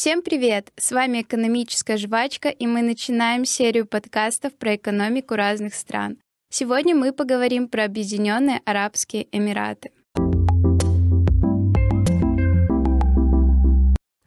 Всем привет! С вами «Экономическая жвачка» и мы начинаем серию подкастов про экономику разных стран. Сегодня мы поговорим про Объединенные Арабские Эмираты.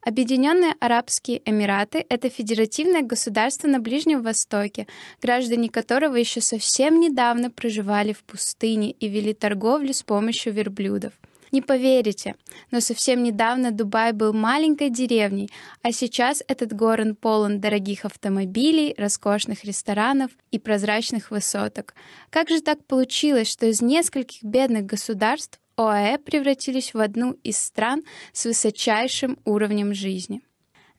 Объединенные Арабские Эмираты — это федеративное государство на Ближнем Востоке, граждане которого еще совсем недавно проживали в пустыне и вели торговлю с помощью верблюдов — не поверите, но совсем недавно Дубай был маленькой деревней, а сейчас этот город полон дорогих автомобилей, роскошных ресторанов и прозрачных высоток. Как же так получилось, что из нескольких бедных государств ОАЭ превратились в одну из стран с высочайшим уровнем жизни?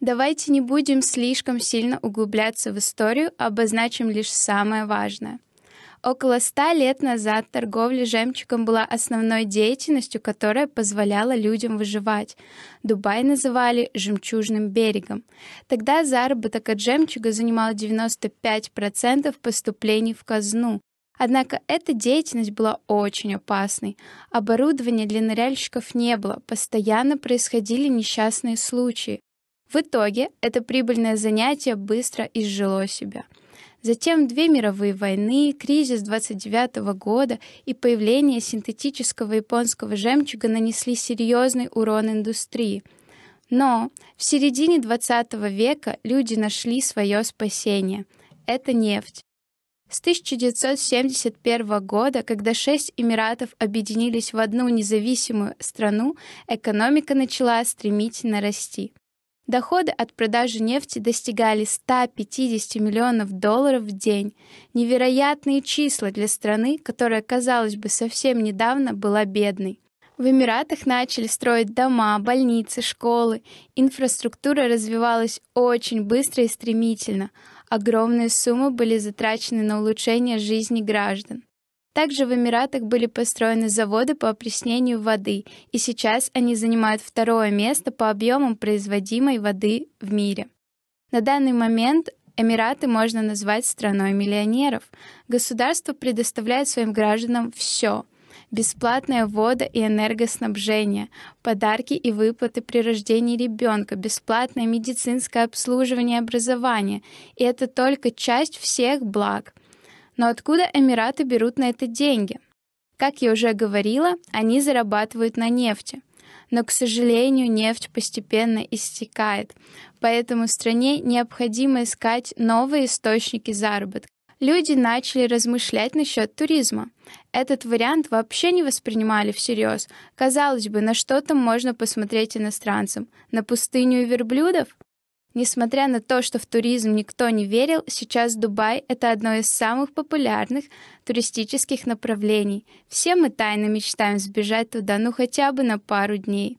Давайте не будем слишком сильно углубляться в историю, обозначим лишь самое важное. Около ста лет назад торговля жемчугом была основной деятельностью, которая позволяла людям выживать. Дубай называли «жемчужным берегом». Тогда заработок от жемчуга занимал 95% поступлений в казну. Однако эта деятельность была очень опасной. Оборудования для ныряльщиков не было, постоянно происходили несчастные случаи. В итоге это прибыльное занятие быстро изжило себя — Затем две мировые войны, кризис 29 года и появление синтетического японского жемчуга нанесли серьезный урон индустрии. Но в середине 20 века люди нашли свое спасение. Это нефть. С 1971 года, когда шесть эмиратов объединились в одну независимую страну, экономика начала стремительно расти. Доходы от продажи нефти достигали 150 миллионов долларов в день. Невероятные числа для страны, которая, казалось бы, совсем недавно была бедной. В Эмиратах начали строить дома, больницы, школы. Инфраструктура развивалась очень быстро и стремительно. Огромные суммы были затрачены на улучшение жизни граждан. Также в Эмиратах были построены заводы по опреснению воды, и сейчас они занимают второе место по объемам производимой воды в мире. На данный момент Эмираты можно назвать страной миллионеров. Государство предоставляет своим гражданам все — бесплатная вода и энергоснабжение, подарки и выплаты при рождении ребенка, бесплатное медицинское обслуживание и образование. И это только часть всех благ — но откуда Эмираты берут на это деньги? Как я уже говорила, они зарабатывают на нефти. Но, к сожалению, нефть постепенно истекает, поэтому стране необходимо искать новые источники заработка. Люди начали размышлять насчет туризма. Этот вариант вообще не воспринимали всерьез. Казалось бы, на что там можно посмотреть иностранцам? На пустыню верблюдов? Несмотря на то, что в туризм никто не верил, сейчас Дубай — это одно из самых популярных туристических направлений. Все мы тайно мечтаем сбежать туда, ну хотя бы на пару дней.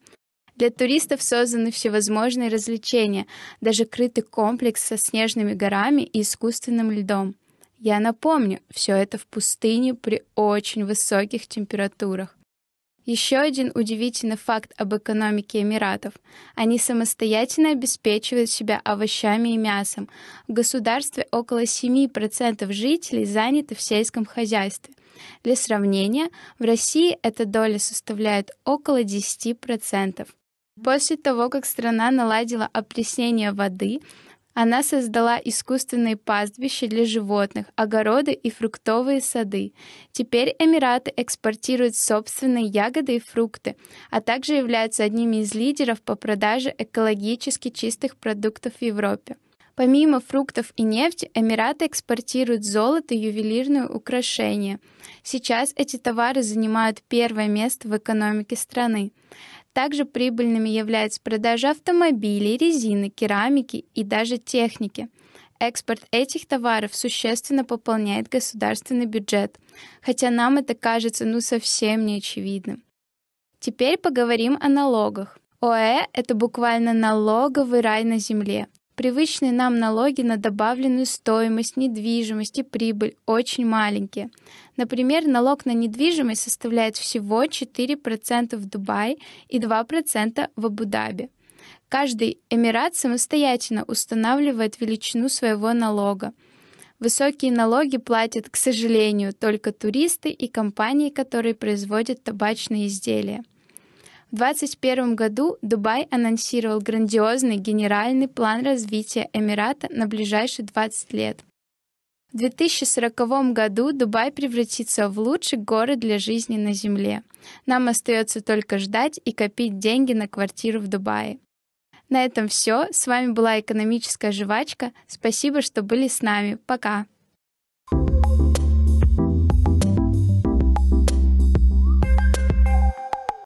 Для туристов созданы всевозможные развлечения, даже крытый комплекс со снежными горами и искусственным льдом. Я напомню, все это в пустыне при очень высоких температурах. Еще один удивительный факт об экономике Эмиратов. Они самостоятельно обеспечивают себя овощами и мясом. В государстве около 7% жителей заняты в сельском хозяйстве. Для сравнения, в России эта доля составляет около 10%. После того, как страна наладила опреснение воды, она создала искусственные пастбища для животных, огороды и фруктовые сады. Теперь Эмираты экспортируют собственные ягоды и фрукты, а также являются одними из лидеров по продаже экологически чистых продуктов в Европе. Помимо фруктов и нефти, Эмираты экспортируют золото и ювелирные украшения. Сейчас эти товары занимают первое место в экономике страны. Также прибыльными являются продажа автомобилей, резины, керамики и даже техники. Экспорт этих товаров существенно пополняет государственный бюджет, хотя нам это кажется ну совсем неочевидным. Теперь поговорим о налогах. ОЭ — это буквально налоговый рай на земле. Привычные нам налоги на добавленную стоимость, недвижимость и прибыль очень маленькие. Например, налог на недвижимость составляет всего 4% в Дубае и 2% в Абу-Даби. Каждый Эмират самостоятельно устанавливает величину своего налога. Высокие налоги платят, к сожалению, только туристы и компании, которые производят табачные изделия. В 2021 году Дубай анонсировал грандиозный генеральный план развития Эмирата на ближайшие 20 лет. В 2040 году Дубай превратится в лучший город для жизни на Земле. Нам остается только ждать и копить деньги на квартиру в Дубае. На этом все. С вами была экономическая жвачка. Спасибо, что были с нами. Пока.